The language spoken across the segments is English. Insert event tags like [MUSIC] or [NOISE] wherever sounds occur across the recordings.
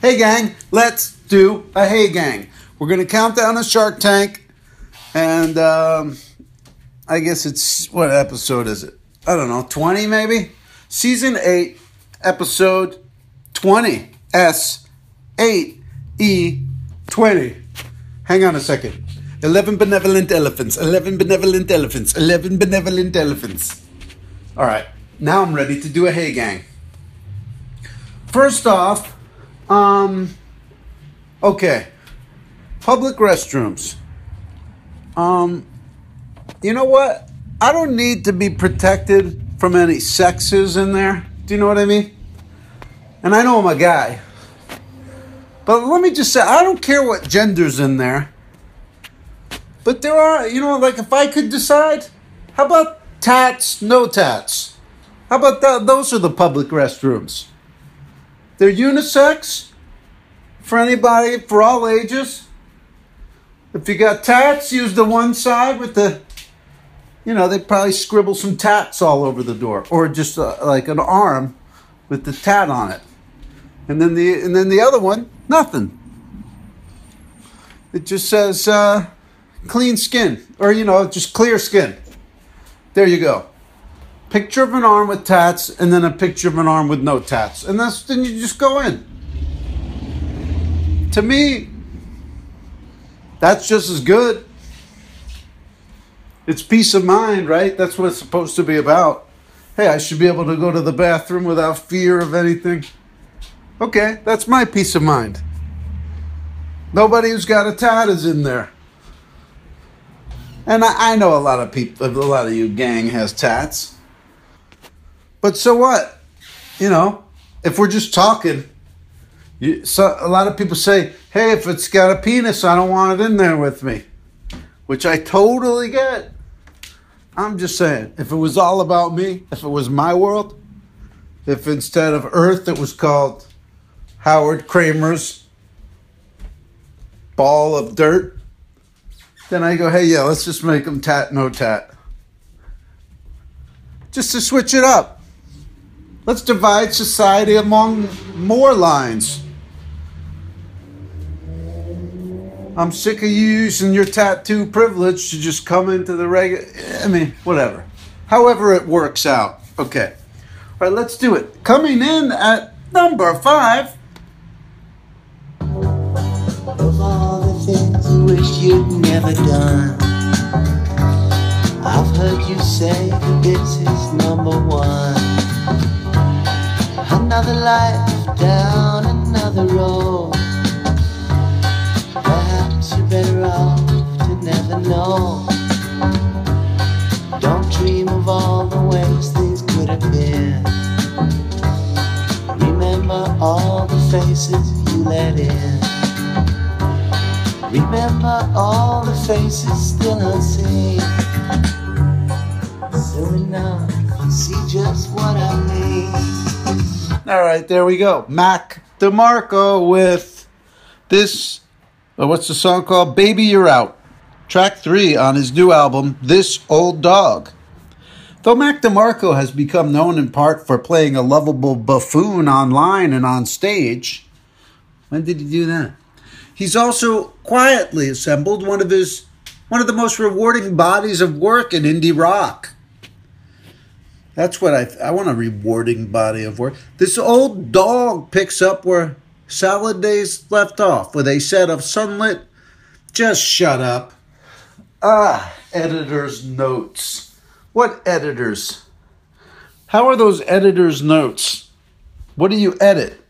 Hey, gang, let's do a hey, gang. We're to count down a Shark Tank. And um, I guess it's, what episode is it? I don't know, 20 maybe? Season 8, episode 20. S 8 E 20. Hang on a second. 11 benevolent elephants, 11 benevolent elephants, 11 benevolent elephants. All right, now I'm ready to do a hey gang. First off, um, okay, public restrooms. Um, you know what? I don't need to be protected from any sexes in there. Do you know what I mean? And I know I'm a guy. But let me just say, I don't care what gender's in there. But there are, you know, like if I could decide, how about tats, no tats? How about that? Those are the public restrooms. They're unisex for anybody, for all ages. If you got tats, use the one side with the, you know, they probably scribble some tats all over the door, or just uh, like an arm with the tat on it, and then the and then the other one, nothing. It just says uh, clean skin, or you know, just clear skin. There you go. Picture of an arm with tats, and then a picture of an arm with no tats, and that's then you just go in. To me, that's just as good. It's peace of mind, right? That's what it's supposed to be about. Hey, I should be able to go to the bathroom without fear of anything. Okay, that's my peace of mind. Nobody who's got a tat is in there. And I, I know a lot of people, a lot of you gang has tats. But so what? You know, if we're just talking, you, so a lot of people say, "Hey, if it's got a penis, I don't want it in there with me," which I totally get. I'm just saying, if it was all about me, if it was my world, if instead of Earth it was called Howard Kremer's ball of dirt, then I go, hey, yeah, let's just make them tat, no tat. Just to switch it up. Let's divide society among more lines. I'm sick of you using your tattoo privilege to just come into the regular. I mean, whatever. However, it works out. Okay. All right, let's do it. Coming in at number five. Of all the things you wish you'd never done, I've heard you say that this is number one. Another life down another road. Perhaps you're better off to never know. Don't dream of all the ways things could have been. Remember all the faces you let in. Remember all the faces still unseen. Soon enough, you see just what I mean. All right, there we go. Mac DeMarco with this. uh, what's the song called? Baby You're Out. Track three on his new album, This Old Dog. Though Mac DeMarco has become known in part for playing a lovable buffoon online and on stage, when did he do that? He's also quietly assembled one of his one of the most rewarding bodies of work in indie rock. That's what I I want a rewarding body of work. This old dog picks up where Salad Days left off with a set of sunlit. Just shut up. Ah, editor's notes. What editors? How are those editors' notes? What do you edit?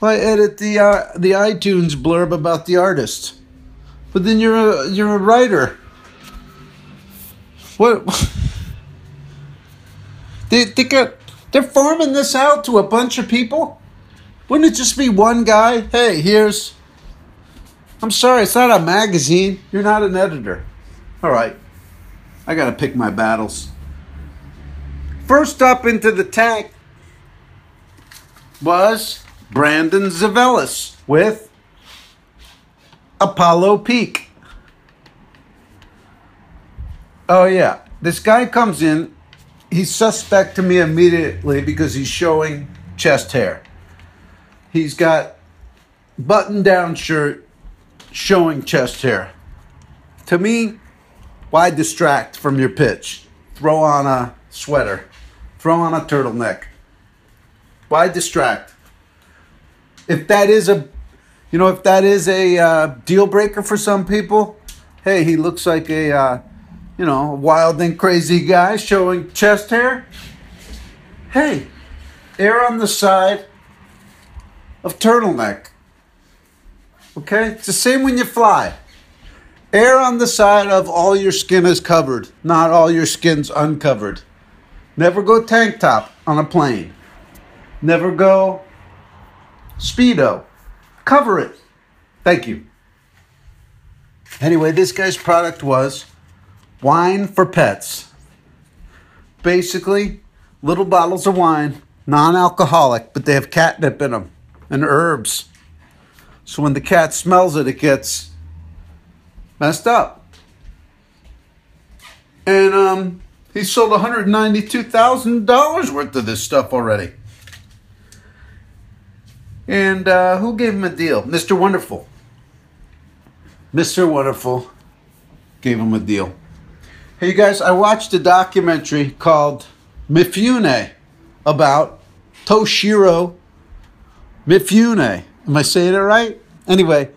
Well, I edit the uh, the iTunes blurb about the artist. But then you're a you're a writer. What? [LAUGHS] They they got they're farming this out to a bunch of people. Wouldn't it just be one guy? Hey, here's. I'm sorry, it's not a magazine. You're not an editor. All right, I gotta pick my battles. First up into the tank was Brandon Zavala with Apollo Peak. Oh, yeah. This guy comes in. He's suspect to me immediately because he's showing chest hair. He's got button down shirt showing chest hair. To me, why distract from your pitch? Throw on a sweater, throw on a turtleneck. Why distract? If that is a, you know, if that is a uh, deal breaker for some people, hey, he looks like a, uh, you know, wild and crazy guy showing chest hair. Hey, err on the side of turtleneck. Okay? It's the same when you fly. Err on the side of all your skin is covered, not all your skin's uncovered. Never go tank top on a plane. Never go Speedo. Cover it. Thank you. Anyway, this guy's product was wine for pets. Basically, little bottles of wine, non alcoholic, but they have catnip in them and herbs. So when the cat smells it, it gets messed up. And um, he sold $192,000 worth of this stuff already. And uh, who gave him a deal? Mr. Wonderful. Mr. Wonderful gave him a deal. Hey, you guys, I watched a documentary called Mifune about Toshiro Mifune. Am I saying it right? Anyway,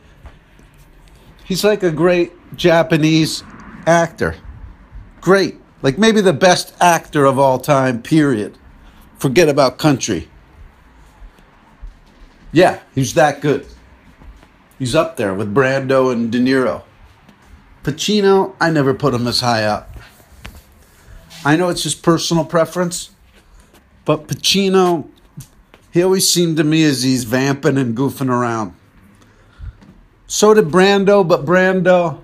he's like a great Japanese actor. Great. Like maybe the best actor of all time, period. Forget about country. Yeah, he's that good. He's up there with Brando and De Niro. Pacino, I never put him as high up. I know it's just personal preference, but Pacino, he always seemed to me as he's vamping and goofing around. So did Brando, but Brando,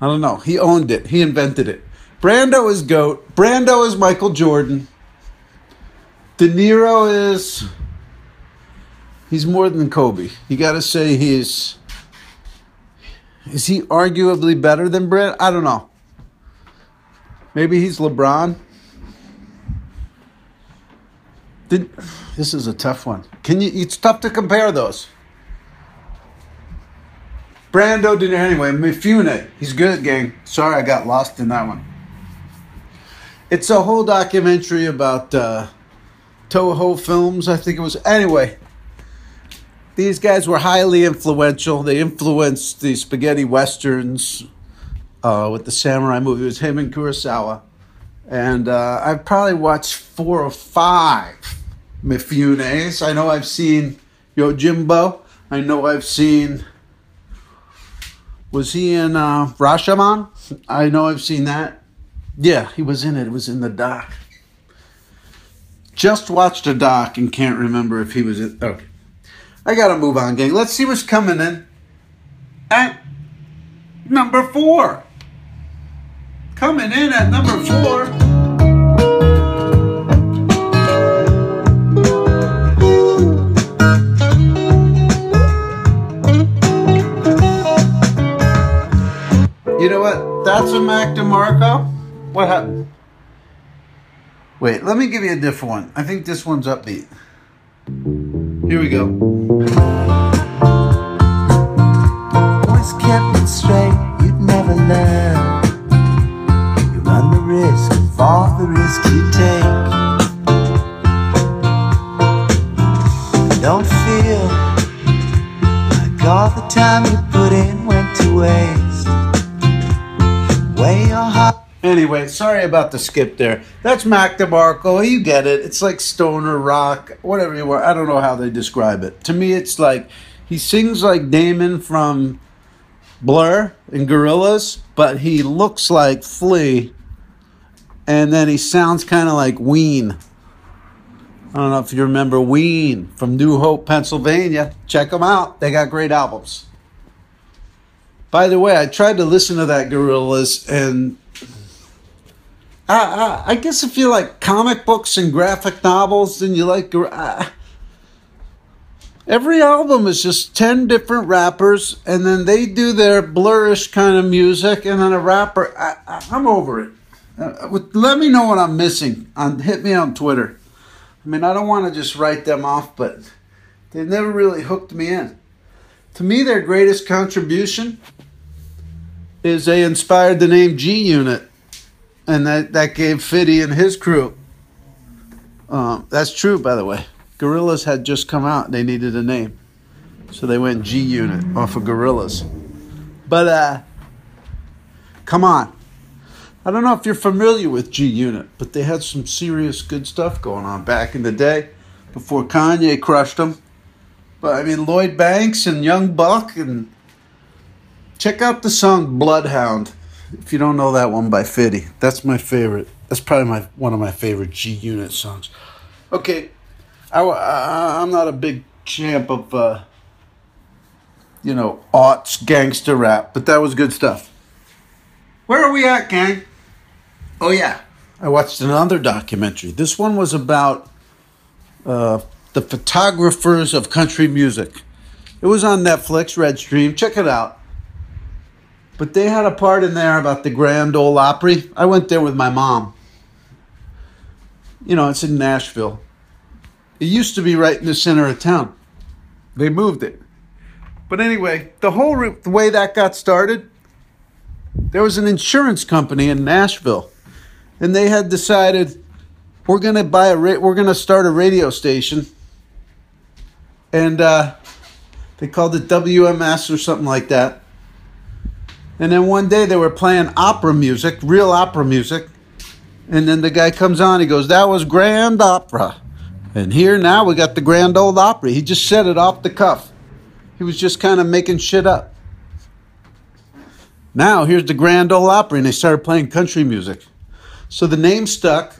I don't know. He owned it. He invented it. Brando is GOAT. Brando is Michael Jordan. De Niro is. He's more than Kobe. You got to say he's. Is he arguably better than Brett? I don't know. Maybe he's LeBron. Did, this is a tough one. Can you? It's tough to compare those. Brando did it anyway. Mifune, he's good, gang. Sorry, I got lost in that one. It's a whole documentary about uh, Toho Films, I think it was. Anyway, these guys were highly influential. They influenced the spaghetti westerns uh, with the samurai movie. It was him and Kurosawa. And uh, I've probably watched four or five Mifunes. I know I've seen Yojimbo. I know I've seen. Was he in uh, Rashomon? I know I've seen that. Yeah, he was in it. It was in the doc. Just watched a doc and can't remember if he was in. Okay. I gotta move on, gang. Let's see what's coming in at number four. Coming in at number four. You know what? That's a Mac DeMarco. What happened? Wait, let me give you a different one. I think this one's upbeat. Here we go. Always kept it straight, you'd never learn. You run the risk of all the risk you take. Don't feel like all the time you put in went to waste. Anyway, sorry about the skip there. That's Mac DeMarco. You get it. It's like stoner rock, whatever you want. I don't know how they describe it. To me, it's like he sings like Damon from Blur and Gorillaz, but he looks like Flea, and then he sounds kind of like Ween. I don't know if you remember Ween from New Hope, Pennsylvania. Check them out. They got great albums. By the way, I tried to listen to that Gorillaz and I, I, guess if you like comic books and graphic novels, then you like. Uh, every album is just 10 different rappers, and then they do their blurish kind of music, and then a rapper. I, I, I'm over it. Uh, with- let me know what I'm missing. On, hit me on Twitter. I mean, I don't want to just write them off, but They never really hooked me in. To me, their greatest contribution is they inspired the name G Unit, and that, that gave Fiddy and his crew. Um, that's true, by the way. Gorillaz had just come out, they needed a name. So they went G Unit off of Gorillaz. But, uh, come on. I don't know if you're familiar with G Unit, but they had some serious good stuff going on back in the day before Kanye crushed them. But I mean, Lloyd Banks and Young Buck, and check out the song Bloodhound if you don't know that one by Fitty. That's my favorite. That's probably my one of my favorite G Unit songs. Okay, I, I, I'm not a big champ of, uh, you know, aughts gangster rap, but that was good stuff. Where are we at, gang? Oh, yeah. I watched another documentary. This one was about uh, the photographers of country music. It was on Netflix, Red Stream. Check it out. But they had a part in there about the Grand Ole Opry. I went there with my mom. You know, it's in Nashville. It used to be right in the center of town. They moved it. But anyway, the whole re- the way that got started, there was an insurance company in Nashville, and they had decided we're gonna buy a ra- we're gonna start a radio station, and uh, they called it WMS or something like that. And then one day they were playing opera music, real opera music, and then the guy comes on. He goes, "That was grand opera," and here now we got the Grand Old Opry. He just said it off the cuff. He was just kind of making shit up. Now here's the Grand Ole Opry, and they started playing country music. So the name stuck,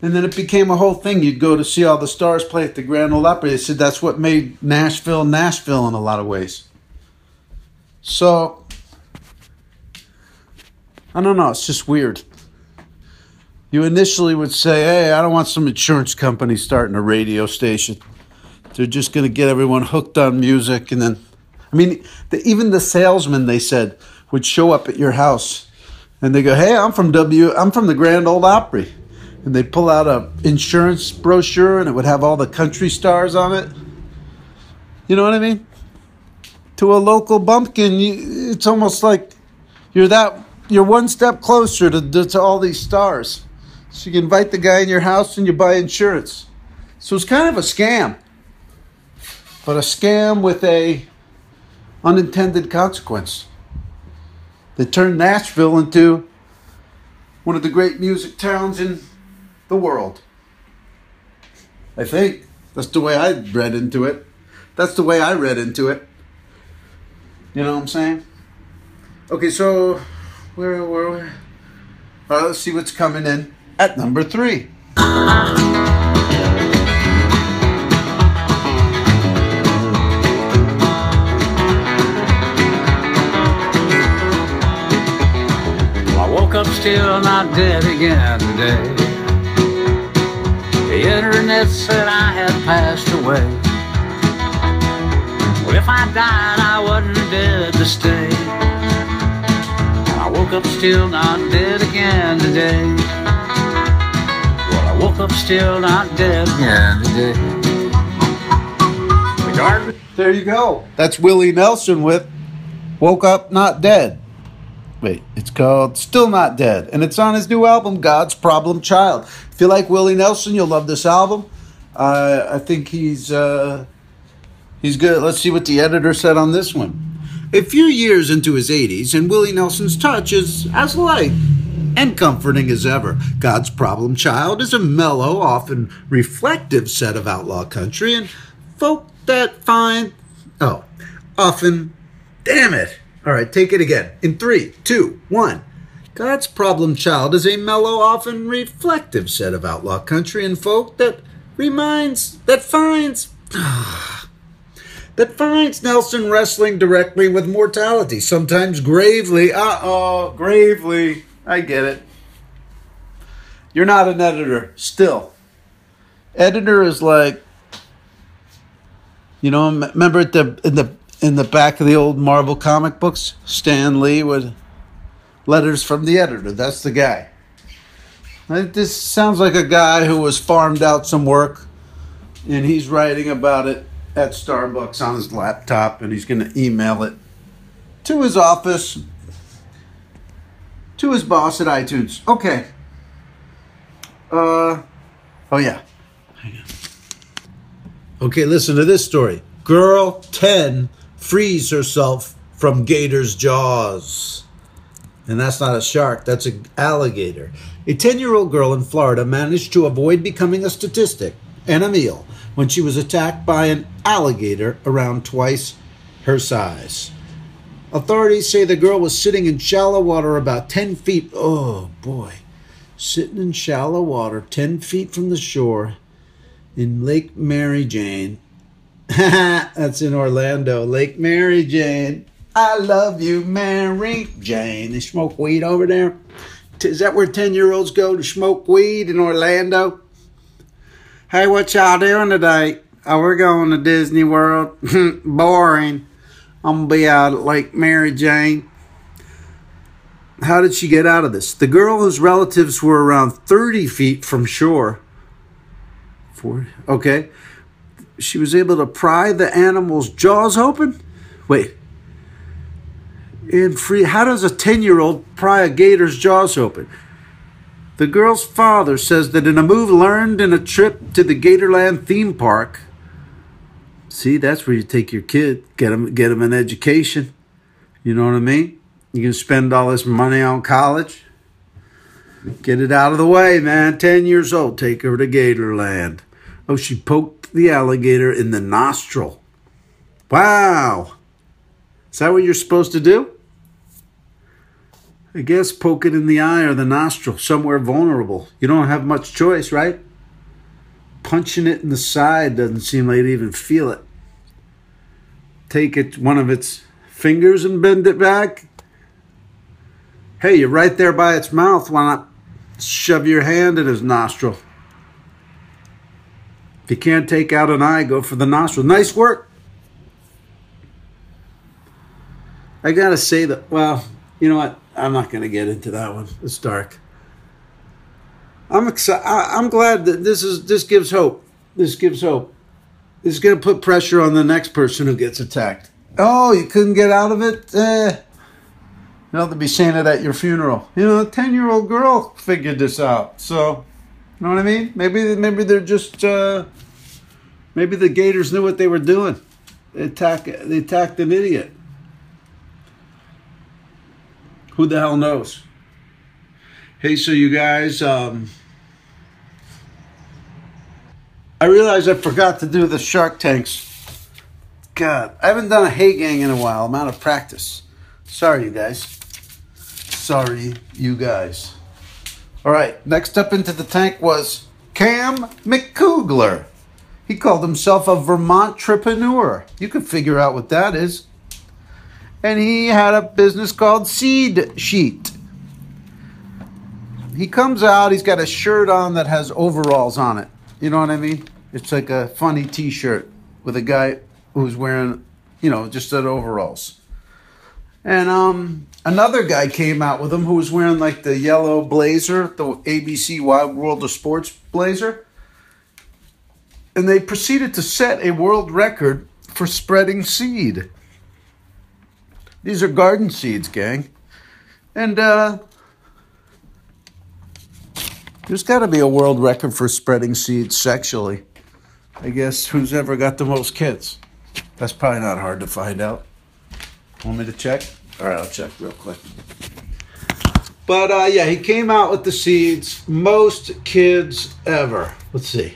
and then it became a whole thing. You'd go to see all the stars play at the Grand Ole Opry. They said that's what made Nashville Nashville in a lot of ways. So I don't know. It's just weird. You initially would say, "Hey, I don't want some insurance company starting a radio station. They're just going to get everyone hooked on music." And then, I mean, the, even the salesman they said would show up at your house, and they go, "Hey, I'm from W. I'm from the Grand Old Opry," and they'd pull out a insurance brochure, and it would have all the country stars on it. You know what I mean? To a local bumpkin, you, it's almost like you're that you're one step closer to, to, to all these stars. So you invite the guy in your house and you buy insurance. So it's kind of a scam. But a scam with a unintended consequence. They turned Nashville into one of the great music towns in the world. I think. That's the way I read into it. That's the way I read into it. You know what I'm saying? Okay, so where were we? All right, let's see what's coming in at number three. I woke up still not dead again today. The internet said I had passed away. Well, if I died, I wasn't dead to stay. I woke up still not dead again today. Well, I woke up still not dead again today. The garden. There you go. That's Willie Nelson with Woke Up Not Dead. Wait, it's called Still Not Dead, and it's on his new album, God's Problem Child. If you like Willie Nelson, you'll love this album. Uh, I think he's uh, he's good. Let's see what the editor said on this one. A few years into his 80s, and Willie Nelson's touch is as light and comforting as ever. God's Problem Child is a mellow, often reflective set of outlaw country and folk that find. Oh, often. Damn it! All right, take it again. In three, two, one. God's Problem Child is a mellow, often reflective set of outlaw country and folk that reminds, that finds. [SIGHS] Ah, that finds Nelson wrestling directly with mortality, sometimes gravely. Uh oh, gravely. I get it. You're not an editor, still. Editor is like, you know, remember at the in the in the back of the old Marvel comic books, Stan Lee with letters from the editor. That's the guy. This sounds like a guy who was farmed out some work and he's writing about it at Starbucks on his laptop, and he's going to email it to his office, to his boss at iTunes. Okay. Uh, oh yeah. Okay, listen to this story. Girl 10 frees herself from gator's jaws. And that's not a shark, that's an alligator. A 10 year old girl in Florida managed to avoid becoming a statistic and a meal when she was attacked by an alligator around twice her size. Authorities say the girl was sitting in shallow water about 10 feet. Oh boy. Sitting in shallow water 10 feet from the shore in Lake Mary Jane. [LAUGHS] That's in Orlando. Lake Mary Jane. I love you, Mary Jane. They smoke weed over there. Is that where 10 year olds go to smoke weed in Orlando? Hey, what y'all doing today? Oh, we're going to Disney World. [LAUGHS] Boring. I'm gonna be out at Lake Mary Jane. How did she get out of this? The girl whose relatives were around 30 feet from shore. 40, okay. She was able to pry the animal's jaws open? Wait. And free how does a 10-year-old pry a gator's jaws open? The girl's father says that in a move learned in a trip to the Gatorland theme park, see, that's where you take your kid, get him, get him an education. You know what I mean? You can spend all this money on college. Get it out of the way, man. 10 years old, take her to Gatorland. Oh, she poked the alligator in the nostril. Wow. Is that what you're supposed to do? I guess poke it in the eye or the nostril, somewhere vulnerable. You don't have much choice, right? Punching it in the side doesn't seem like to even feel it. Take it one of its fingers and bend it back. Hey, you're right there by its mouth. Why not shove your hand in his nostril? If you can't take out an eye, go for the nostril. Nice work. I gotta say that. Well, you know what? I'm not gonna get into that one. It's dark. I'm excited. I'm glad that this is. This gives hope. This gives hope. This is gonna put pressure on the next person who gets attacked. Oh, you couldn't get out of it. Eh. You know, they'll be saying it at your funeral. You know, a ten-year-old girl figured this out. So, you know what I mean? Maybe, maybe they're just. Uh, maybe the Gators knew what they were doing. They attack. They attacked an idiot. Who the hell knows? Hey, so you guys, um, I realized I forgot to do the Shark Tanks. God, I haven't done a Hey Gang in a while. I'm out of practice. Sorry, you guys. Sorry, you guys. All right, next up into the tank was Cam MacKugler. He called himself a Vermont entrepreneur. You can figure out what that is. And he had a business called Seed Sheet. He comes out, he's got a shirt on that has overalls on it. You know what I mean? It's like a funny t shirt with a guy who's wearing, you know, just that overalls. And um, another guy came out with him who was wearing like the yellow blazer, the ABC Wide World of Sports blazer. And they proceeded to set a world record for spreading seed. These are garden seeds, gang. And uh, there's got to be a world record for spreading seeds sexually. I guess who's ever got the most kids? That's probably not hard to find out. Want me to check? All right, I'll check real quick. But uh, yeah, he came out with the seeds. Most kids ever. Let's see.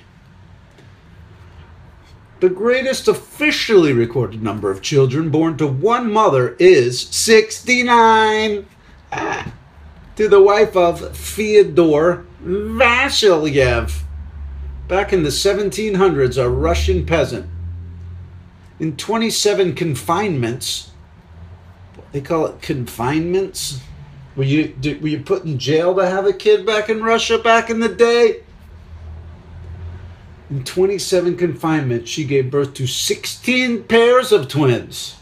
The greatest officially recorded number of children born to one mother is 69. Ah, to the wife of Fyodor Vasilyev. Back in the 1700s, a Russian peasant. In 27 confinements, they call it confinements. Were you were you put in jail to have a kid back in Russia back in the day? In 27 confinements, she gave birth to 16 pairs of twins,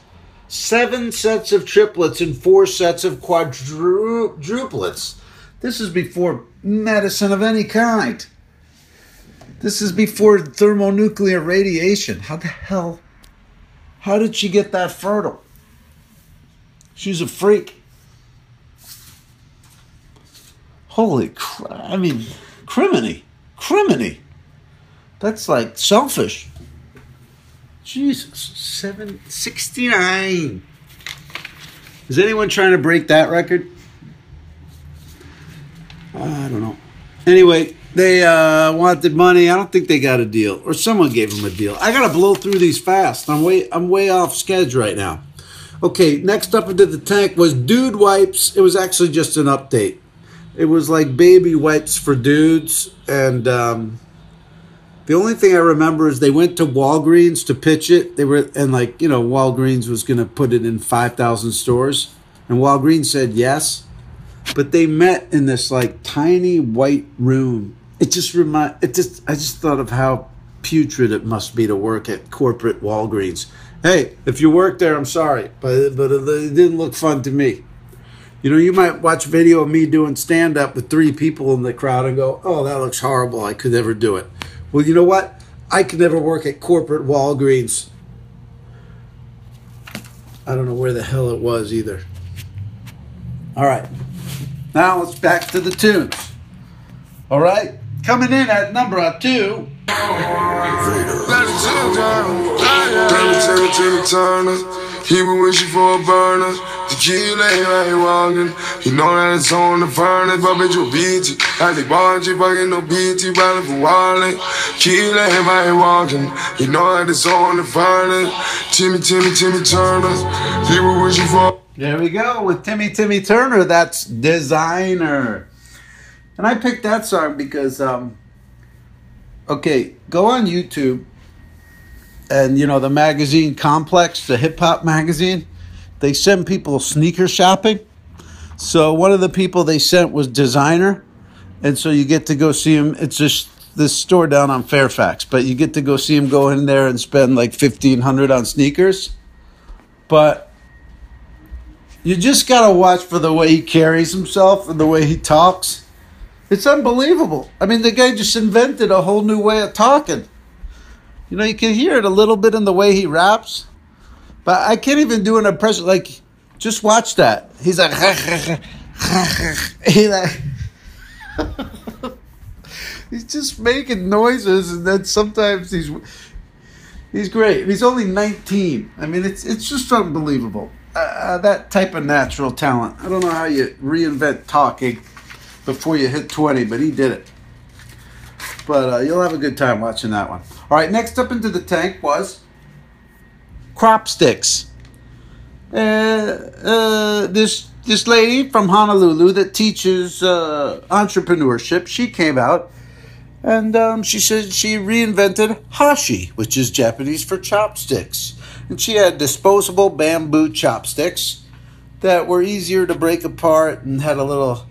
seven sets of triplets, and four sets of quadruplets. This is before medicine of any kind. This is before thermonuclear radiation. How the hell? How did she get that fertile? She's a freak. Holy crap. I mean, criminy. Criminy. That's like selfish. Jesus. seven sixty-nine. Is anyone trying to break that record? I don't know. Anyway, they uh, wanted money. I don't think they got a deal, or someone gave them a deal. I gotta blow through these fast. I'm way I'm way off schedule right now. Okay, next up into the tank was dude wipes. It was actually just an update. It was like baby wipes for dudes, and um, the only thing I remember is they went to Walgreens to pitch it. They were and like you know Walgreens was gonna put it in five thousand stores, and Walgreens said yes but they met in this like tiny white room. It just remind it just I just thought of how putrid it must be to work at corporate Walgreens. Hey, if you work there, I'm sorry, but but it didn't look fun to me. You know, you might watch video of me doing stand up with three people in the crowd and go, "Oh, that looks horrible. I could never do it." Well, you know what? I could never work at corporate Walgreens. I don't know where the hell it was either. All right. Now let's back to the tunes. All right, coming in at number two. He was wishing for a burner. Tequila ain't right walking. You know that it's on the furnace, but bitch, you beat. Like the bar, you fucking no BT, riding for wallet. Tequila ain't right walking. You know that it's on the furnace. Timmy, Timmy, Timmy Turner. He was wishing for. There we go with Timmy Timmy Turner. That's Desiigner. And I picked that song because, um, okay, go on YouTube and, you know, the magazine Complex, the hip hop magazine, they send people sneaker shopping. So one of the people they sent was Desiigner. And so you get to go see him. It's just this store down on Fairfax, but you get to go see him go in there and spend like 1500 on sneakers. But you just gotta watch for the way he carries himself and the way he talks. It's unbelievable. I mean, the guy just invented a whole new way of talking. You know, you can hear it a little bit in the way he raps, but I can't even do an impression. Like, just watch that. He's like, [LAUGHS] he like, [LAUGHS] he's just making noises, and then sometimes he's he's great. He's only 19. I mean, it's it's just unbelievable uh, that type of natural talent. I don't know how you reinvent talking before you hit 20, but he did it. But uh, you'll have a good time watching that one. All right, next up into the tank was crop sticks. Uh, uh, this this lady from Honolulu that teaches uh, entrepreneurship, she came out and um, she said she reinvented hashi, which is Japanese for chopsticks. And she had disposable bamboo chopsticks that were easier to break apart and had a little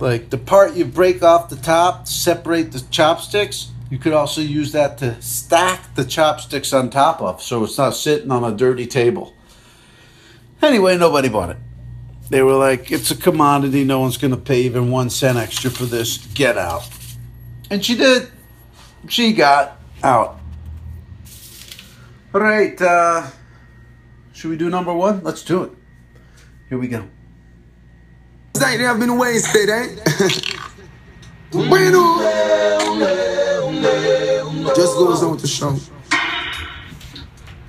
like the part you break off the top to separate the chopsticks you could also use that to stack the chopsticks on top of so it's not sitting on a dirty table anyway nobody bought it they were like it's a commodity no one's going to pay even one cent extra for this get out and she did she got out all right, uh, should we do number one? Let's do it. Here we go. Night have been wasted, eh? [LAUGHS] bueno. Just goes on to show.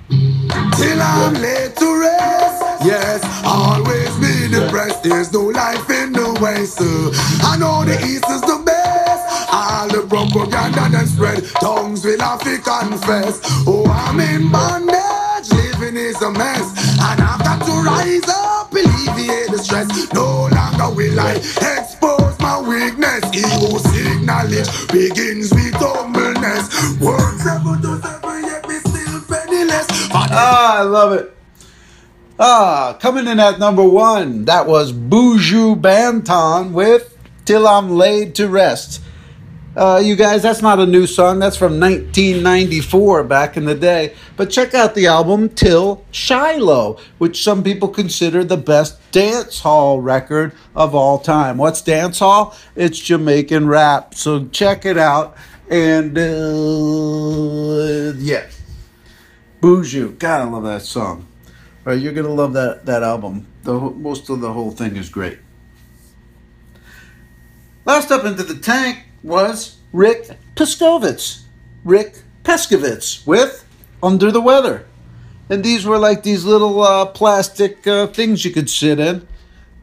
Till I'm laid to rest. Yes, always be depressed. There's no life in the West. Uh, I know the East is the best. All the propaganda that spread, tongues will have to confess. Oh, I'm in bondage, living is a mess. And I've got to rise up, alleviate the stress. No longer will I expose weakness. Ego's acknowledge begins with humbleness. Yet still penniless. Ah, I love it. Ah, coming in at number one, that was Buju Banton with Till I'm Laid to Rest. Uh, you guys, that's not a new song. That's from 1994, back in the day. But check out the album Till Shiloh, which some people consider the best dance hall record of all time. What's dance hall? It's Jamaican rap. So check it out. And uh, yeah, Buju. God, I love that song. All right, you're gonna love that that album. The most of the whole thing is great. Last up into the tank was Rick Pescovitz. Rick Pescovitz with Under the Weather. And these were like these little uh, plastic uh, things you could sit in.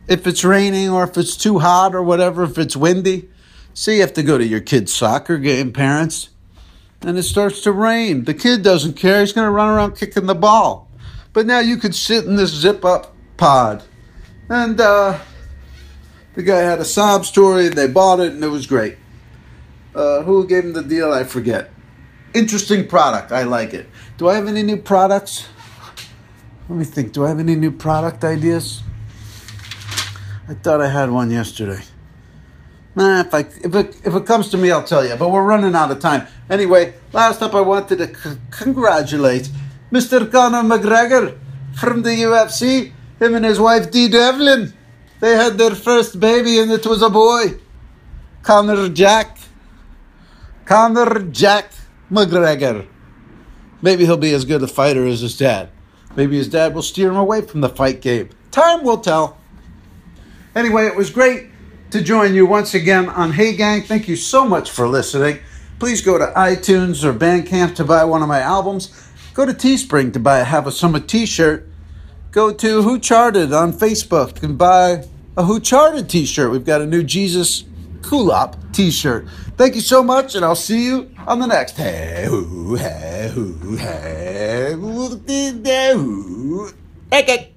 If it's raining or if it's too hot or whatever, if it's windy. See, you have to go to your kid's soccer game, parents. And it starts to rain. The kid doesn't care. He's going to run around kicking the ball. But now you could sit in this zip up pod. And uh, the guy had a sob story. They bought it and it was great. Uh, who gave him the deal? I forget. Interesting product. I like it. Do I have any new products? Let me think. Do I have any new product ideas? I thought I had one yesterday. Nah, if, I, if, it, if it comes to me, I'll tell you. But we're running out of time. Anyway, last up, I wanted to c- congratulate Mr. Conor McGregor from the UFC. Him and his wife, Dee Devlin. They had their first baby, and it was a boy. Conor Jack. Conor Jack McGregor. Maybe he'll be as good a fighter as his dad. Maybe his dad will steer him away from the fight game. Time will tell. Anyway, it was great to join you once again on Hey Gang. Thank you so much for listening. Please go to iTunes or Bandcamp to buy one of my albums. Go to Teespring to buy a Have a Summer t shirt. Go to Who Charted on Facebook and buy a Who Charted t shirt. We've got a new Jesus Kulop t shirt. Thank you so much, and I'll see you on the next Hey Who, Hey Who, Hey Who, Hey. Okay.